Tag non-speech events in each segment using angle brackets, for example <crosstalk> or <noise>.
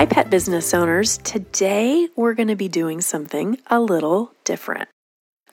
Hi, pet business owners. Today we're going to be doing something a little different.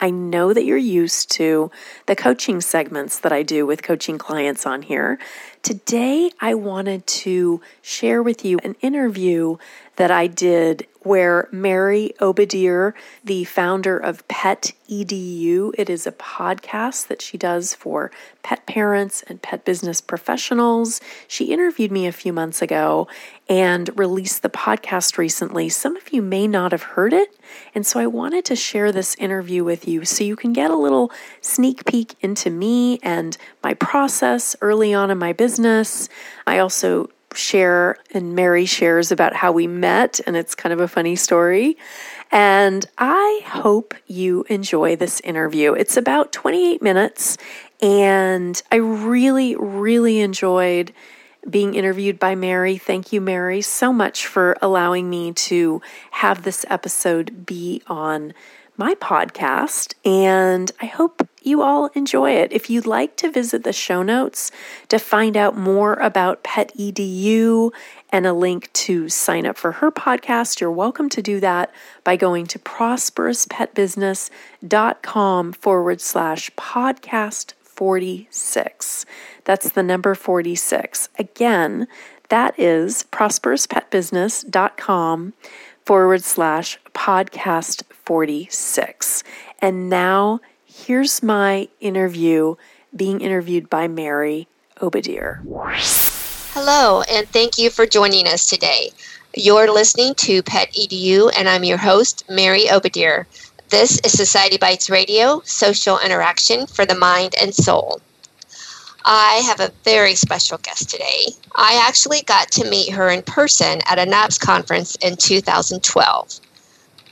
I know that you're used to the coaching segments that I do with coaching clients on here. Today, I wanted to share with you an interview that I did where Mary Oberdier, the founder of Pet EDU, it is a podcast that she does for pet parents and pet business professionals. She interviewed me a few months ago and released the podcast recently. Some of you may not have heard it, and so I wanted to share this interview with you so you can get a little sneak peek into me and my process early on in my business. I also share and Mary shares about how we met, and it's kind of a funny story. And I hope you enjoy this interview. It's about 28 minutes, and I really, really enjoyed being interviewed by Mary. Thank you, Mary, so much for allowing me to have this episode be on my podcast. And I hope you all enjoy it. If you'd like to visit the show notes to find out more about Pet EDU and a link to sign up for her podcast, you're welcome to do that by going to prosperouspetbusiness.com forward slash podcast 46. That's the number 46. Again, that is prosperouspetbusiness.com forward slash podcast 46. And now here's my interview being interviewed by Mary Oberdier. Hello, and thank you for joining us today. You're listening to Pet EDU, and I'm your host, Mary Oberdier. This is Society Bites Radio, social interaction for the mind and soul. I have a very special guest today. I actually got to meet her in person at a NAPS conference in 2012.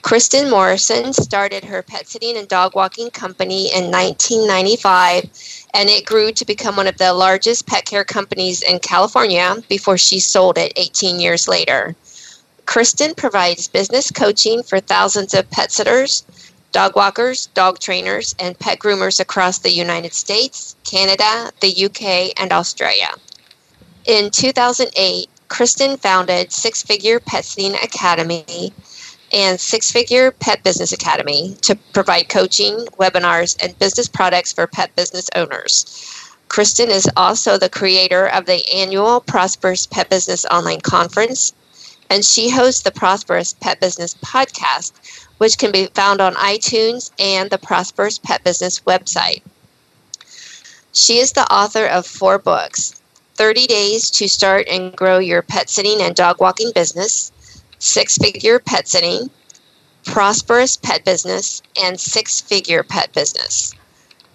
Kristin Morrison started her pet sitting and dog walking company in 1995, and it grew to become one of the largest pet care companies in California before she sold it 18 years later. Kristin provides business coaching for thousands of pet sitters, dog walkers, dog trainers, and pet groomers across the United States, Canada, the UK, and Australia. In 2008, Kristin founded Six Figure Pet Sitting Academy and Six Figure Pet Business Academy to provide coaching, webinars, and business products for pet business owners. Kristin is also the creator of the annual Prosperous Pet Business Online Conference, and she hosts the Prosperous Pet Business Podcast, which can be found on iTunes and the Prosperous Pet Business website. She is the author of four books 30 Days to Start and Grow Your Pet Sitting and Dog Walking Business, six figure pet sitting, prosperous pet business, and six figure pet business.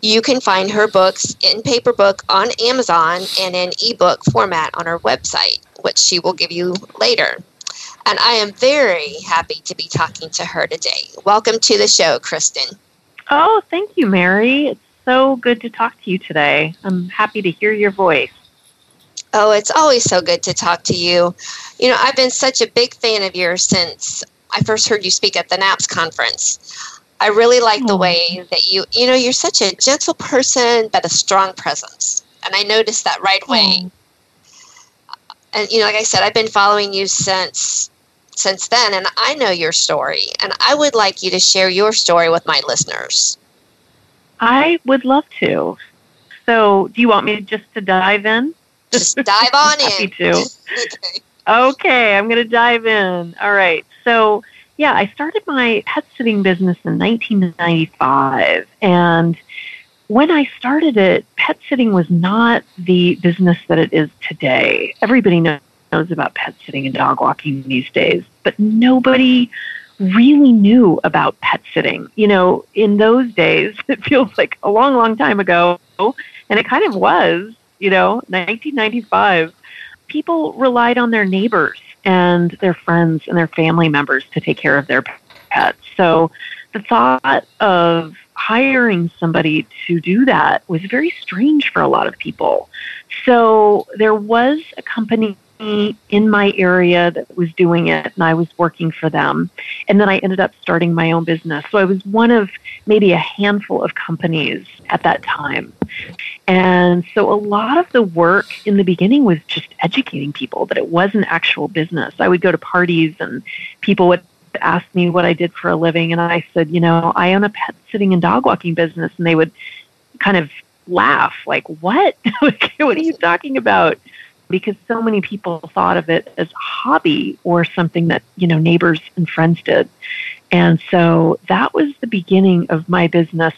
You can find her books in paper book on Amazon and in ebook format on her website, which she will give you later. And I am very happy to be talking to her today. Welcome to the show, Kristin. Oh, thank you, Mary. It's so good to talk to you today. I'm happy to hear your voice. Oh, it's always so good to talk to you. You know, I've been such a big fan of yours since I first heard you speak at the NAPS conference. I really like the oh. way that you, you know, you're such a gentle person, but a strong presence. And I noticed that right away. Oh. And, you know, like I said, I've been following you since since then and I know your story and I would like you to share your story with my listeners. I would love to. So, do you want me just to dive in? Just dive on <laughs> Happy in. to. <laughs> okay. okay, I'm going to dive in. All right. So, yeah, I started my pet sitting business in 1995. And when I started it, pet sitting was not the business that it is today. Everybody knows about pet sitting and dog walking these days, but nobody really knew about pet sitting. You know, in those days, <laughs> it feels like a long, long time ago, and it kind of was you know, 1995, people relied on their neighbors and their friends and their family members to take care of their pets. So the thought of hiring somebody to do that was very strange for a lot of people. So there was a company in my area that was doing it and I was working for them. And then I ended up starting my own business. So I was one of maybe a handful of companies at that time. And so a lot of the work in the beginning was just educating people that it was an actual business. I would go to parties and people would asked me what I did for a living, and I said, you know, I own a pet sitting and dog walking business, and they would kind of laugh, like, what? <laughs> what are you talking about? Because so many people thought of it as a hobby or something that, you know, neighbors and friends did. And so that was the beginning of my business.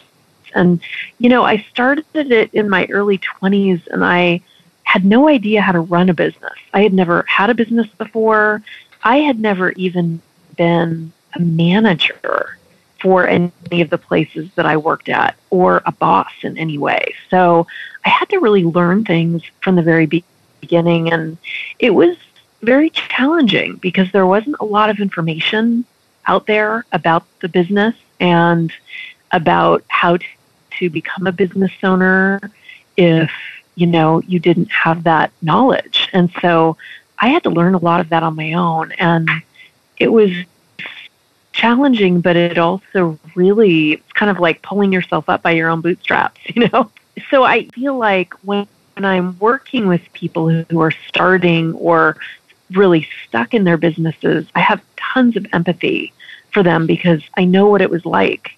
And, you know, I started it in my early 20s and I had no idea how to run a business. I had never had a business before. I had never even been a manager for any of the places that I worked at or a boss in any way. So I had to really learn things from the very beginning. And it was very challenging because there wasn't a lot of information out there about the business and about how to become a business owner if you know you didn't have that knowledge and so i had to learn a lot of that on my own and it was challenging, but it also really it's kind of like pulling yourself up by your own bootstraps, <laughs> you know? So I feel like when, when I'm working with people who are starting or really stuck in their businesses, I have tons of empathy for them because I know what it was like.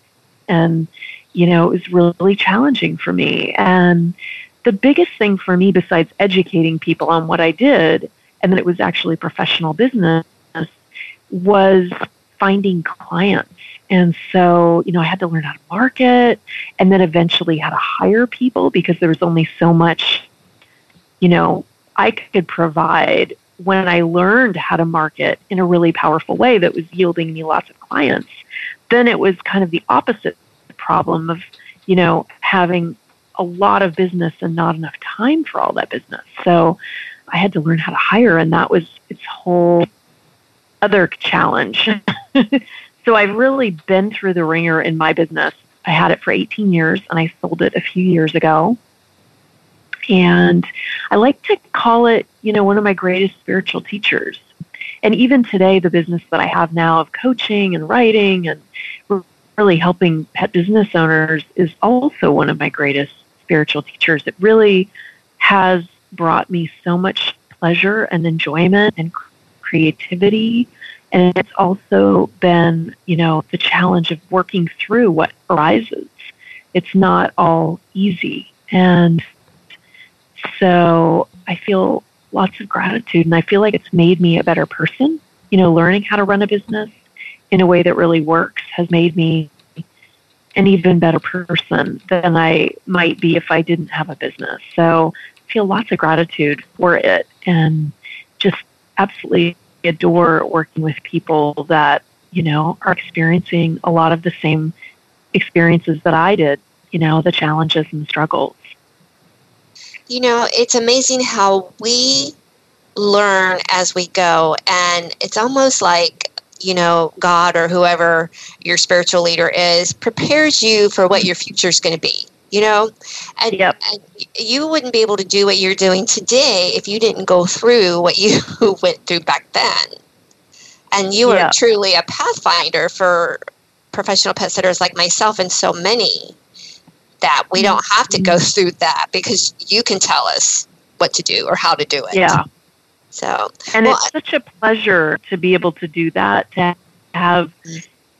And, you know, it was really challenging for me. And the biggest thing for me, besides educating people on what I did, and that it was actually professional business, was finding clients. And so, you know, I had to learn how to market and then eventually how to hire people because there was only so much, you know, I could provide when I learned how to market in a really powerful way that was yielding me lots of clients. Then it was kind of the opposite problem of, you know, having a lot of business and not enough time for all that business. So I had to learn how to hire, and that was its whole other challenge. <laughs> so I've really been through the ringer in my business. I had it for 18 years and I sold it a few years ago. And I like to call it, you know, one of my greatest spiritual teachers. And even today, the business that I have now of coaching and writing and really helping pet business owners is also one of my greatest spiritual teachers. It really has brought me so much pleasure and enjoyment and creativity. And it's also been, you know, the challenge of working through what arises. It's not all easy. And so I feel lots of gratitude and I feel like it's made me a better person. You know, learning how to run a business in a way that really works has made me an even better person than I might be if I didn't have a business. So I feel lots of gratitude for it and just absolutely adore working with people that, you know, are experiencing a lot of the same experiences that I did, you know, the challenges and the struggles. You know, it's amazing how we learn as we go. And it's almost like, you know, God or whoever your spiritual leader is prepares you for what your future is going to be you know? And, yep. and, you wouldn't be able to do what you're doing today if you didn't go through what you <laughs> went through back then. And you are truly a pathfinder for professional pet sitters like myself and so many that we don't have to go mm-hmm. through that because you can tell us what to do or how to do it. Yeah. So and well, it's such a pleasure to be able to do that to have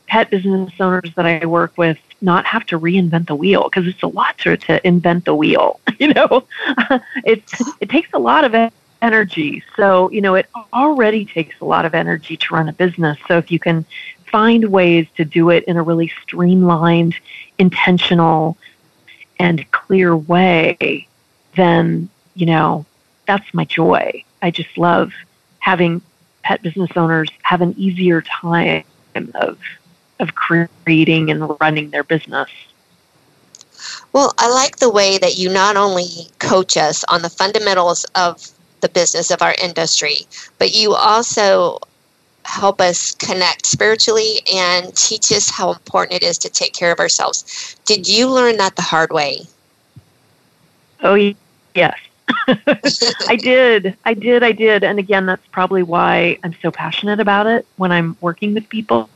pet business owners that i work with not have to reinvent the wheel because it's a lot to, to invent the wheel. <laughs> You know, <laughs> it's it takes a lot of energy. So you know, it already takes a lot of energy to run a business. So if you can find ways to do it in a really streamlined, intentional, and clear way, then you know that's my joy. I just love having pet business owners have an easier time of of creating and running their business. Well, I like the way that you not only coach us on the fundamentals of the business of our industry, but you also help us connect spiritually and teach us how important it is to take care of ourselves. Did you learn that the hard way? Oh, yes. <laughs> I did. I did. I did. And again, that's probably why I'm so passionate about it when I'm working with people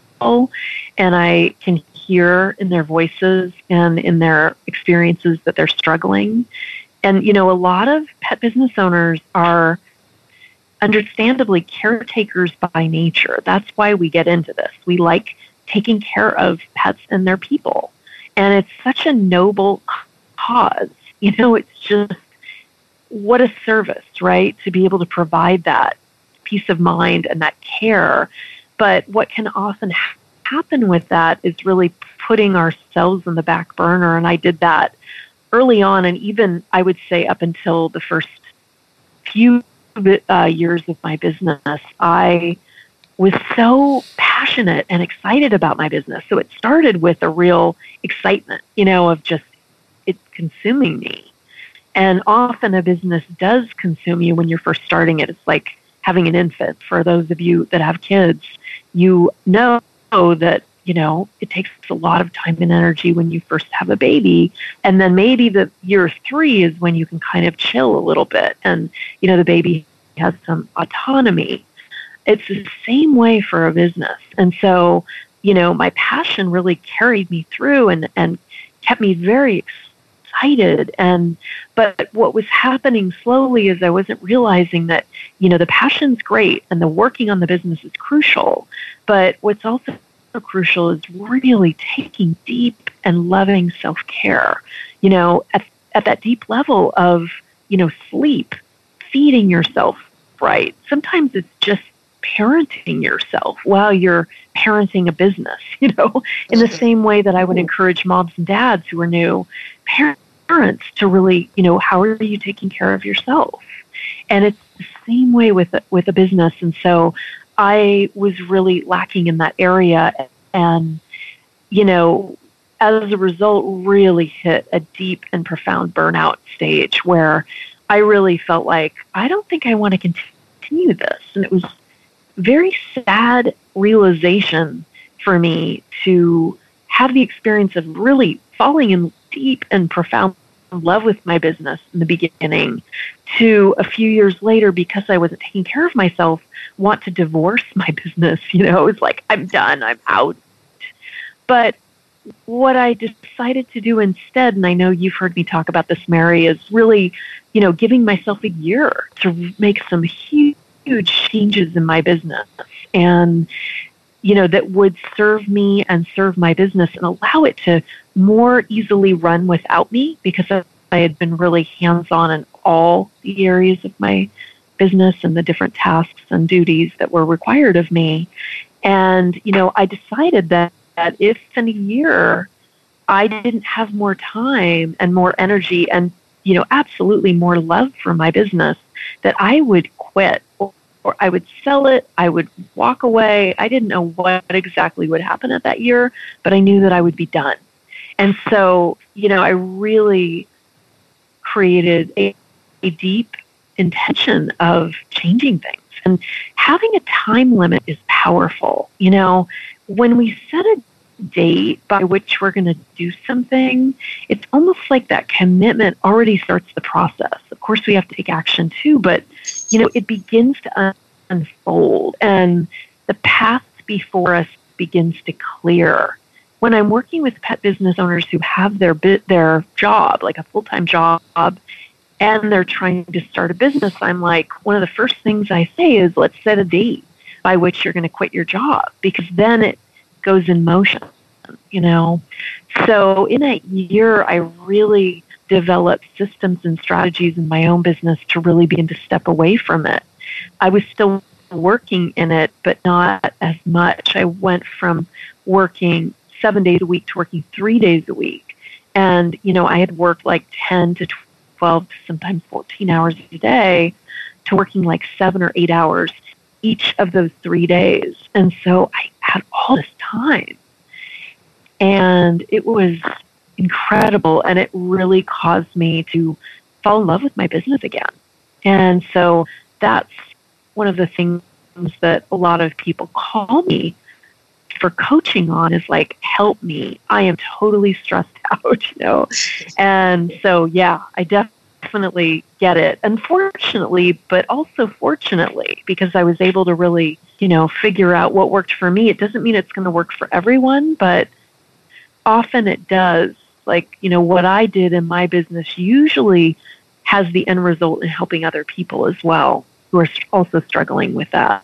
and I can hear in their voices and in their experiences that they're struggling. And, you know, a lot of pet business owners are understandably caretakers by nature. That's why we get into this. We like taking care of pets and their people. And it's such a noble cause. <laughs> You know, it's just what a service, right? To be able to provide that peace of mind and that care. But what can often happen with that is really putting ourselves in the back burner. And I did that early on, and even I would say up until the first few uh, years of my business, I was so passionate and excited about my business. So it started with a real excitement, you know, of just it consuming me. And often a business does consume you when you're first starting it. It's like having an infant. For those of you that have kids, you know that you know, it takes a lot of time and energy when you first have a baby. And then maybe the year three is when you can kind of chill a little bit and, you know, the baby has some autonomy. It's the same way for a business. And so, you know, my passion really carried me through and, and kept me very excited. And, but what was happening slowly is I wasn't realizing that, you know, the passion's great and the working on the business is crucial. But what's also crucial is really taking deep and loving self care. You know, at, at that deep level of, you know, sleep, feeding yourself right. Sometimes it's just parenting yourself while you're parenting a business, <laughs> you know, in the same way that I would encourage moms and dads who are new parents to really, you know, how are you taking care of yourself? And it's the same way with with a business. And so I was really lacking in that area and, you know, as a result, really hit a deep and profound burnout stage where I really felt like, I don't think I want to continue this. And it was very sad realization for me to have the experience of really falling in deep and profound love with my business in the beginning to a few years later because I wasn't taking care of myself want to divorce <laughs> my business you know it's like I'm done I'm out. But what I decided to do instead and I know you've heard me talk about this Mary is really you know giving myself a year to make some huge huge changes in my business. And you know, that would serve me and serve my business and allow it to more easily run without me because I had been really hands on in all the areas of my business and the different tasks and duties that were required of me. And, you know, I decided that, that if in a year I didn't have more time and more energy and, you know, absolutely more love for my business, that I would quit or I would sell it, I would walk away. I didn't know what exactly would happen at that year, but I knew that I would be done. And so, you know, I really created a, a deep intention of changing things. And having a time limit is powerful. You know, when we set a date by which we're going to do something, it's almost like that commitment already starts the process. Of course, we have to take action too, but you know, it begins to unfold and the path before us begins to clear. When I'm working with pet business owners who have their their job, like a full-time job, and they're trying to start a business, I'm like, one of the first things I say is let's set a date by which you're going to quit your job because then it goes in motion, you know. So in that year I really developed systems and strategies in my own business to really begin to step away from it. I was still working in it, but not as much. I went from working seven days a week to working three days a week. And, you know, I had worked like 10 to 12, sometimes 14 hours a day to working like seven or eight hours each of those three days. And so I had all this time. And it was incredible. And it really caused me to fall in love with my business again. And so that's one of the things that a lot of people call me for coaching on is like, help me. I am totally stressed <laughs> out, you know. And so, yeah, I definitely get it. Unfortunately, but also fortunately, because I was able to really, you know, figure out what worked for me. It doesn't mean it's going to work for everyone, but often it does. Like, you know, what I did in my business usually has the end result in helping other people as well who are also struggling with that.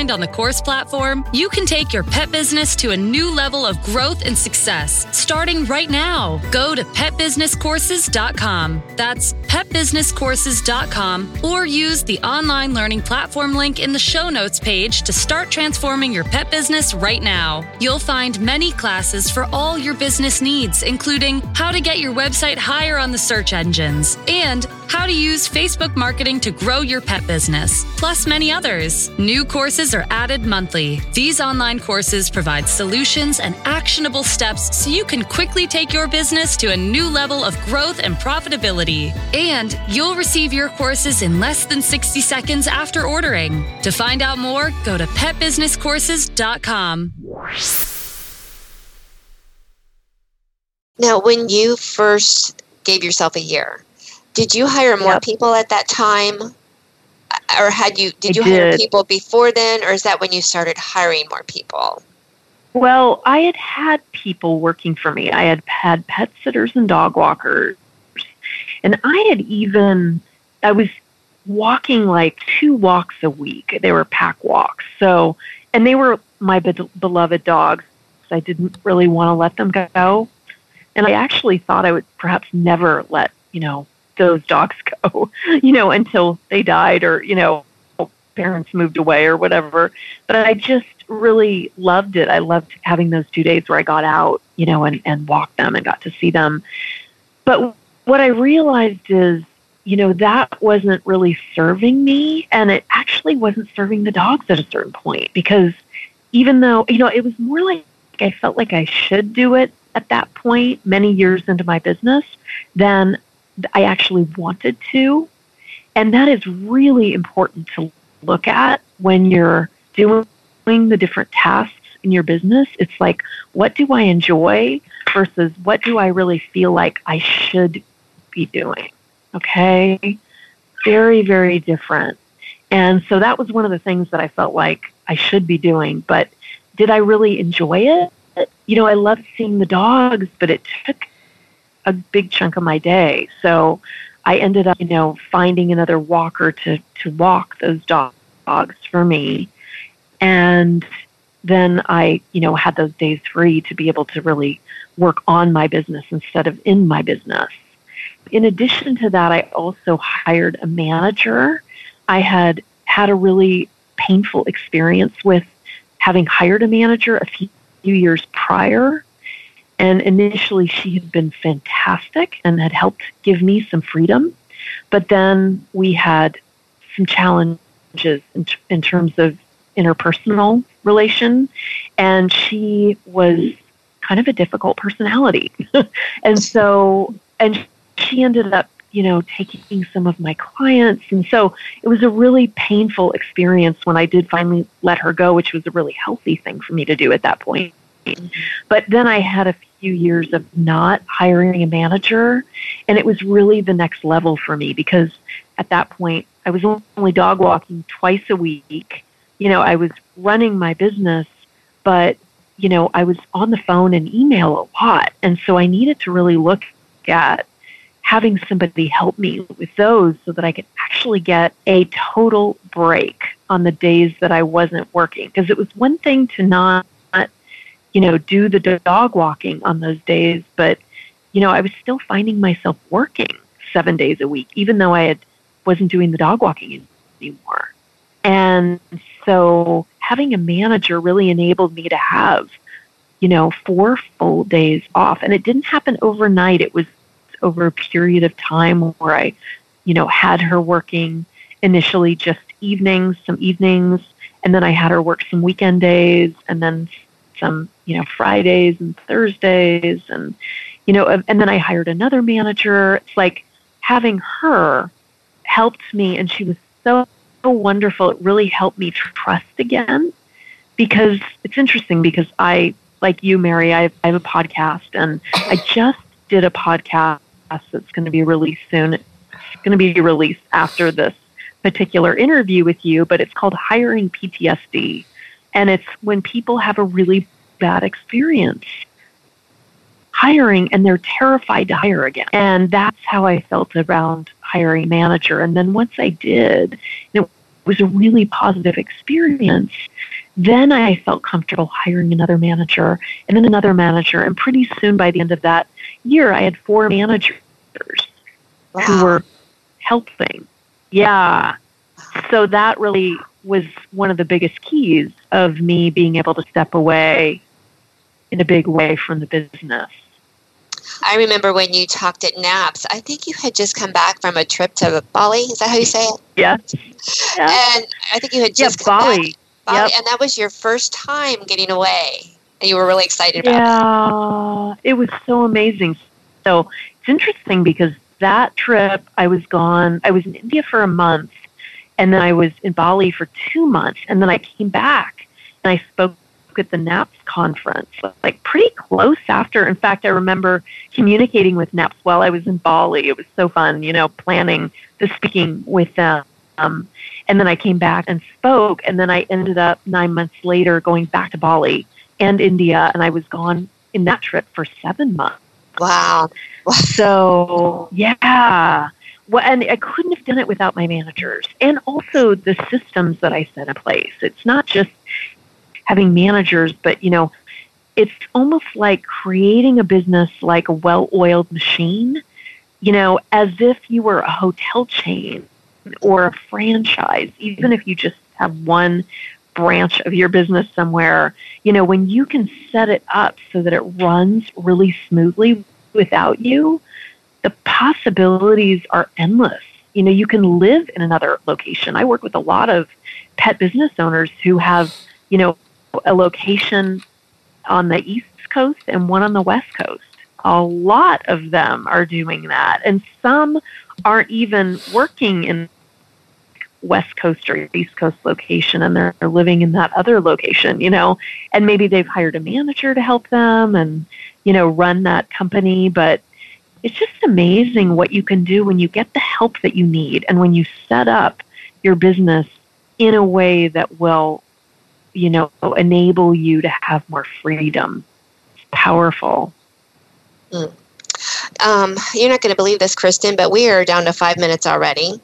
on the course platform, you can take your pet business to a new level of growth and success starting right now. Go to petbusinesscourses.com. That's petbusinesscourses.com or use the online learning platform link in the show notes page to start transforming your pet business right now. You'll find many classes for all your business needs, including how to get your website higher on the search engines and how to use Facebook marketing to grow your pet business, plus many others. New courses are added monthly. These online courses provide solutions and actionable steps so you can quickly take your business to a new level of growth and profitability. And you'll receive your courses in less than 60 seconds after ordering. To find out more, go to petbusinesscourses.com. Now, when you first gave yourself a year, did you hire more yep. people at that time? Or had you did you hire people before then or is that when you started hiring more people? Well, I had had people working for me. I had had pet sitters and dog walkers. And I had even I was walking like two walks a week. They were pack walks. So, and they were my be- beloved dogs. I didn't really want to let them go. And I actually thought I would perhaps never let, you know, those dogs <laughs> go, you know, until they died or, you know, parents moved away or whatever. But I just really loved it. I loved having those two days where I got out, you know, and, and walked them and got to see them. But what I realized is, you know, that wasn't really serving me and it actually wasn't serving the dogs at a certain point because even though, you know, it was more like I felt like I should do it at that point, many years into my business, than I actually wanted to. And that is really important to look at when you're doing the different tasks in your business. It's like, what do I enjoy versus what do I really feel like I should be doing? Okay? Very, very different. And so that was one of the things that I felt like I should be doing. But did I really enjoy it? You know, I loved seeing the dogs, but it took a big chunk of my day. So I ended up, you know, finding another walker to, to walk those dogs for me. And then I, you know, had those days free to be able to really work on my business instead of in my business. In addition to that, I also hired a manager. I had had a really painful experience with having hired a manager a few years prior and initially, she had been fantastic and had helped give me some freedom. But then we had some challenges in, t- in terms of interpersonal relation. And she was kind of a difficult personality. <laughs> and so, and she ended up, you know, taking some of my clients. And so it was a really painful experience when I did finally let her go, which was a really healthy thing for me to do at that point. But then I had a few years of not hiring a manager, and it was really the next level for me because at that point I was only dog walking twice a week. You know, I was running my business, but you know, I was on the phone and email a lot. And so I needed to really look at having somebody help me with those so that I could actually get a total break on the days that I wasn't working. Because it was one thing to not, you know, do the dog walking on those days, but, you know, I was still finding myself working seven days a week, even though I had wasn't doing the dog walking anymore. And so having a manager really enabled me to have, you know, four full days off. And it didn't happen overnight. It was over a period of time where I, you know, had her working initially just evenings, some evenings, and then I had her work some weekend days and then some, you know, Fridays and Thursdays and you know, and then I hired another manager. It's like having her helped me and she was so wonderful. It really helped me trust again because it's interesting because I, like you, Mary, I, I have a podcast and I just did a podcast that's going to be released soon. It's going to be released after this particular interview with you, but it's called Hiring PTSD. And it's when people have a really bad experience hiring and they're terrified to hire again. And that's how I felt around hiring manager. And then once I did, it was a really positive experience. Then I felt comfortable hiring another manager and then another manager. And pretty soon by the end of that year, I had four managers wow. who were helping. Yeah. So that really was one of the biggest keys of me being able to step away in a big way from the business. I remember when you talked at NAPS, I think you had just come back from a trip to Bali. Is that how you say it? Yeah. yeah. And I think you had just yeah, Bali. Bali. Yep. And that was your first time getting away. And you were really excited about yeah, it. Yeah. It was so amazing. So it's interesting because that trip, I was gone. I was in India for a month. And then I was in Bali for two months. And then I came back and I spoke at the NAPS conference, like pretty close after. In fact, I remember communicating with NAPS while I was in Bali. It was so fun, you know, planning the speaking with them. Um, and then I came back and spoke, and then I ended up nine months later going back to Bali and India, and I was gone in that trip for seven months. Wow. <laughs> so, yeah. Well, and I couldn't have done it without my managers and also the systems that I set in place. It's not just having managers, but you know, it's almost like creating a business like a well-oiled machine, you know, as if you were a hotel chain or a franchise, even if you just have one branch of your business somewhere, you know, when you can set it up so that it runs really smoothly without you, the possibilities are endless. You know, you can live in another location. I work with a lot of pet business owners who have, you know, a location on the East Coast and one on the West Coast. A lot of them are doing that, and some aren't even working in West Coast or East Coast location and they're living in that other location, you know, and maybe they've hired a manager to help them and, you know, run that company. But it's just amazing what you can do when you get the help that you need and when you set up your business in a way that will you know, enable you to have more freedom. It's powerful. Mm. Um, you're not going to believe this, Kristin, but we are down to five minutes already.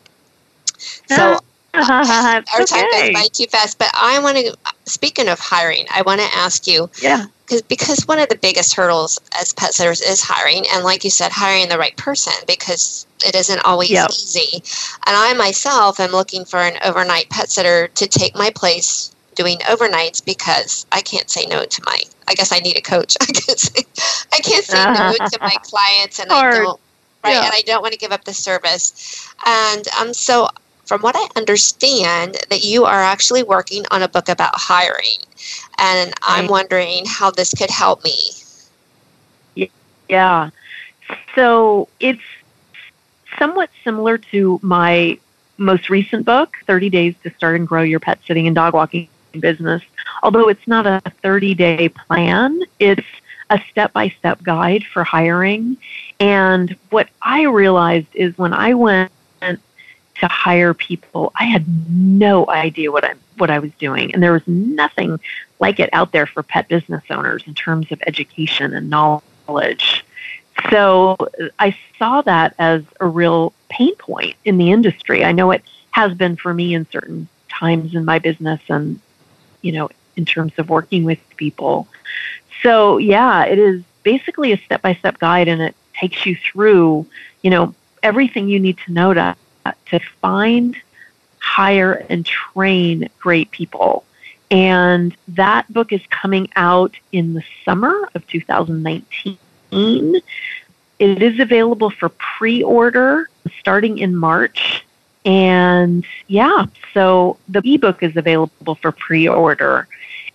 So <laughs> our time goes by too fast. But I want to, speaking of hiring, I want to ask you. Yeah. Because because one of the biggest hurdles as pet sitters is hiring, and like you said, hiring the right person because it isn't always yep. easy. And I myself am looking for an overnight pet sitter to take my place doing overnights because I can't say no to my. I guess I need a coach. <laughs> I can't say, I can't say no <laughs> to my clients, and Hard. I don't. Right, yeah. and I don't want to give up the service. And um, so, from what I understand, that you are actually working on a book about hiring, and I'm wondering how this could help me. Yeah. So it's somewhat similar to my most recent book, 30 Days to Start and Grow Your Pet Sitting and Dog Walking business. Although it's not a 30 day plan, it's a step by step guide for hiring. And what I realized is when I went to hire people, I had no idea what I what I was doing, and there was nothing like it out there for pet business owners in terms of education and knowledge. So I saw that as a real pain point in the industry. I know it has been for me in certain times in my business and you know in terms of working with people. So yeah, it is basically a step-by-step guide and it takes you through, you know, everything you need to know to to find, hire, and train great people. And that book is coming out in the summer of 2019. It is available for pre order starting in March. And yeah, so the ebook is available for pre order,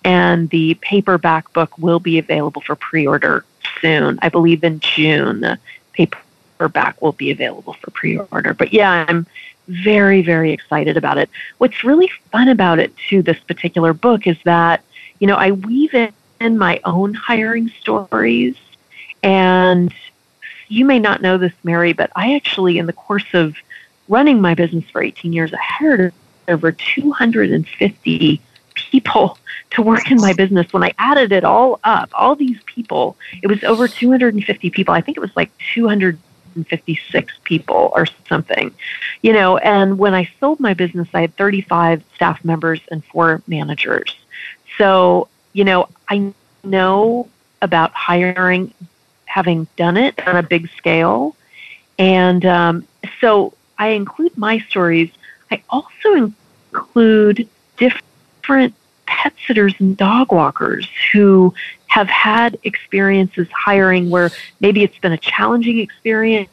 and the paperback book will be available for pre order soon. I believe in June. The paperback will be available for pre order. But yeah, I'm very, very excited about it. What's really fun about it, too, this particular book, is that, you know, I weave in my own hiring stories. And you may not know this, Mary, but I actually, in the course of running my business for 18 years, I hired over 250 people to work in my business. When I added it all up, all these people, it was over 250 people. I think it was like 200 156 people or something, you know. And when I sold my business, I had 35 staff members and four managers. So, you know, I know about hiring, having done it on a big scale. And um, so I include my stories. I also include different pet sitters and dog walkers who have had experiences hiring where maybe it's been a challenging experience,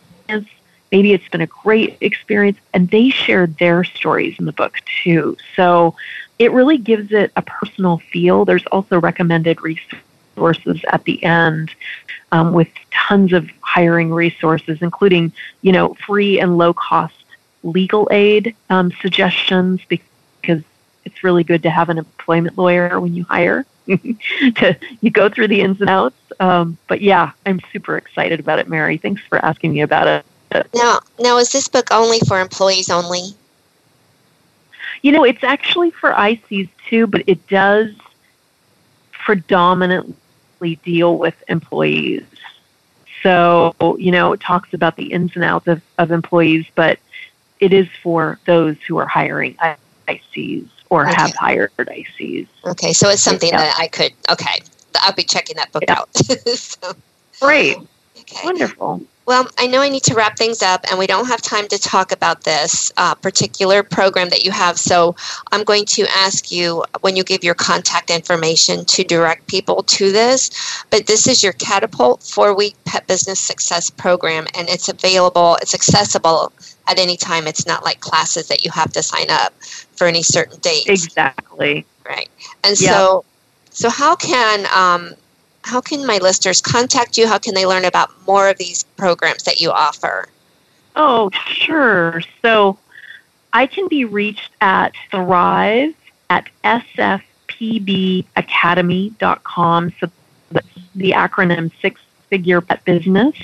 maybe it's been a great experience, and they shared their stories in the book too. So it really gives it a personal feel. There's also recommended resources at the end um, with tons of hiring resources, including you know free and low cost legal aid um, suggestions because it's really good to have an employment lawyer when you hire. <laughs> to you go through the ins and outs. Um, but yeah, I'm super excited about it, Mary. Thanks for asking me about it. Now, now is this book only for employees only? You know, it's actually for ICs too, but it does predominantly deal with employees. So, you know, it talks about the ins and outs of, of employees, but it is for those who are hiring ICs or okay. have hired ICs. Okay, so it's something yeah. that I could. Okay, I'll be checking that book yeah. out. <laughs> so, Great. Okay. Wonderful. Well, I know I need to wrap things up, and we don't have time to talk about this uh, particular program that you have. So I'm going to ask you when you give your contact information to direct people to this. But this is your Catapult four week pet business success program, and it's available, it's accessible at any time. It's not like classes that you have to sign up for any certain date. Exactly. Right. And so, so how can um, how can my listeners contact you? How can they learn about more of these programs that you offer? Oh, sure. So I can be reached at Thrive at sfpbacademy.com. So that's the acronym six figure pet business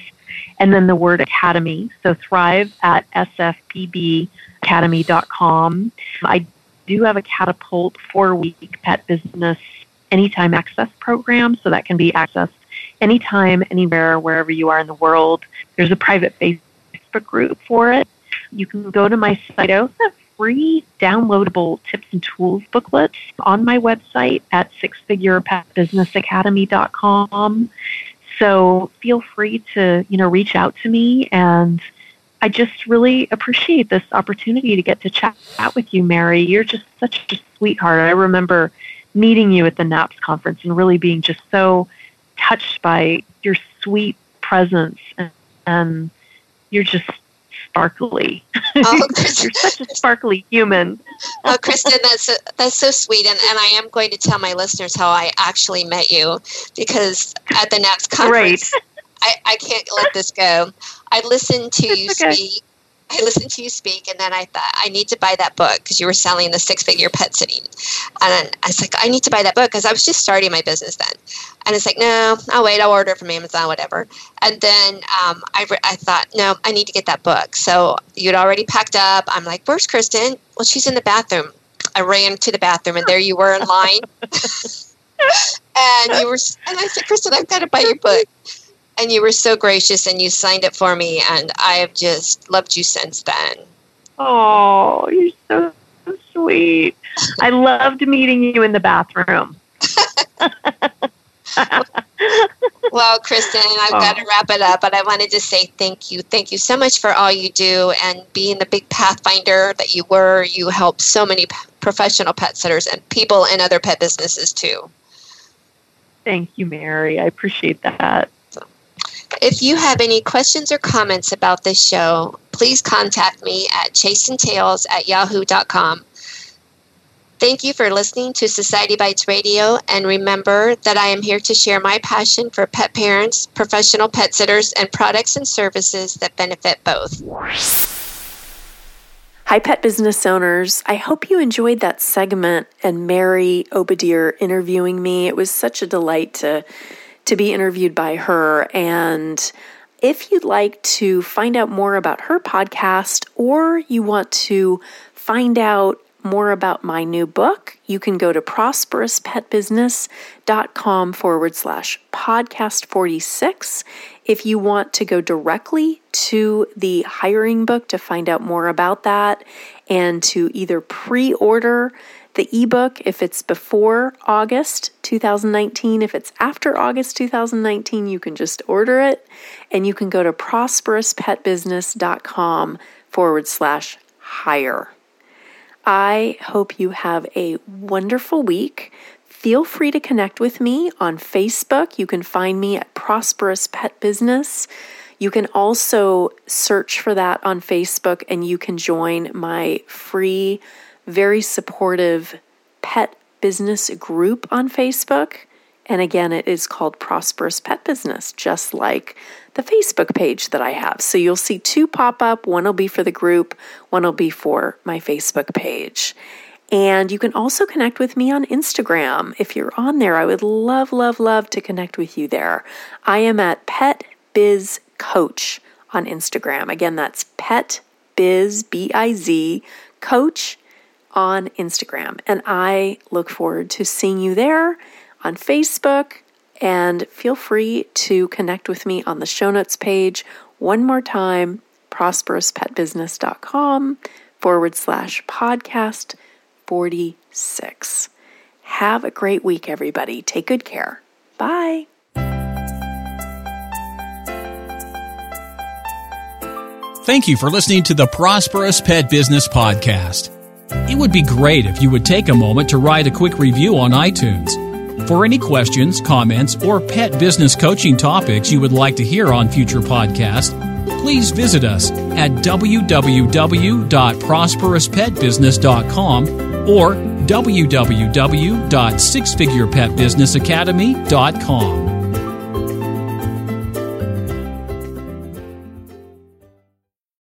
and then the word academy. So thrive at sfpbacademy.com. I do have a catapult four week pet business anytime access program, so that can be accessed anytime, anywhere, wherever you are in the world. There's a private Facebook group for it. You can go to my site. I also have free downloadable tips and tools booklets on my website at sixfigurepetbusinessacademy.com. So feel free to, you know, reach out to me and I just really appreciate this opportunity to get to chat with you, Mary. You're just such a sweetheart. I remember meeting you at the NAPS conference and really being just so touched by your sweet presence and, and you're just sparkly. Oh, <laughs> you're such a sparkly human. oh, Kristin, that's that's so sweet, and, and I am going to tell my listeners how I actually met you because at the NAPS conference, I, I can't let this go. I listened to you okay. speak I listened to you speak, and then I thought I need to buy that book because you were selling the six figure pet sitting. And I was like, I need to buy that book because I was just starting my business then. And it's like, no, I'll wait. I'll order from Amazon, whatever. And then um, I, re- I thought, no, I need to get that book. So you'd already packed up. I'm like, where's Kristin? Well, she's in the bathroom. I ran to the bathroom, and there you were in line. <laughs> and you were, and I said, Kristin, I've got to buy your book and you were so gracious and you signed it for me and i have just loved you since then. Oh you're so sweet. I loved meeting you in the bathroom. <laughs> Well Kristin i've oh. got to wrap it up but i wanted to say thank you. Thank you so much for all you do and being the big pathfinder that you were. You helped so many professional pet sitters and people in other pet businesses too. Thank you mary. I appreciate that if you have any questions or comments about this show, please contact me at chaseandtails at yahoo.com. Thank you for listening to Society Bites Radio, and remember that I am here to share my passion for pet parents, professional pet sitters, and products and services that benefit both. Hi, pet business owners. I hope you enjoyed that segment and Mary Oberdier interviewing me. It was such a delight to to be interviewed by her. And if you'd like to find out more about her podcast or you want to find out more about my new book, you can go to prosperouspetbusiness.com forward slash podcast 46. If you want to go directly to the hiring book to find out more about that and to either pre order the ebook if it's before August 2019. If it's after August 2019, you can just order it and you can go to prosperouspetbusiness.com forward slash hire. I hope you have a wonderful week. Feel free to connect with me on Facebook. You can find me at Prosperous Pet Business. You can also search for that on Facebook and you can join my free very supportive pet business group on Facebook. And again, it is called Prosperous Pet Business, just like the Facebook page that I have. So you'll see two pop up. One will be for the group, one will be for my Facebook page. And you can also connect with me on Instagram. If you're on there, I would love, love, love to connect with you there. I am at Pet Biz Coach on Instagram. Again, that's Pet Biz, B I Z, Coach on Instagram. And I look forward to seeing you there on Facebook. And feel free to connect with me on the show notes page one more time prosperouspetbusiness.com forward slash podcast 46. Have a great week, everybody. Take good care. Bye. Thank you for listening to the Prosperous Pet Business Podcast. It would be great if you would take a moment to write a quick review on iTunes. For any questions, comments, or pet business coaching topics you would like to hear on future podcasts, please visit us at www.prosperouspetbusiness.com or www.sixfigurepetbusinessacademy.com.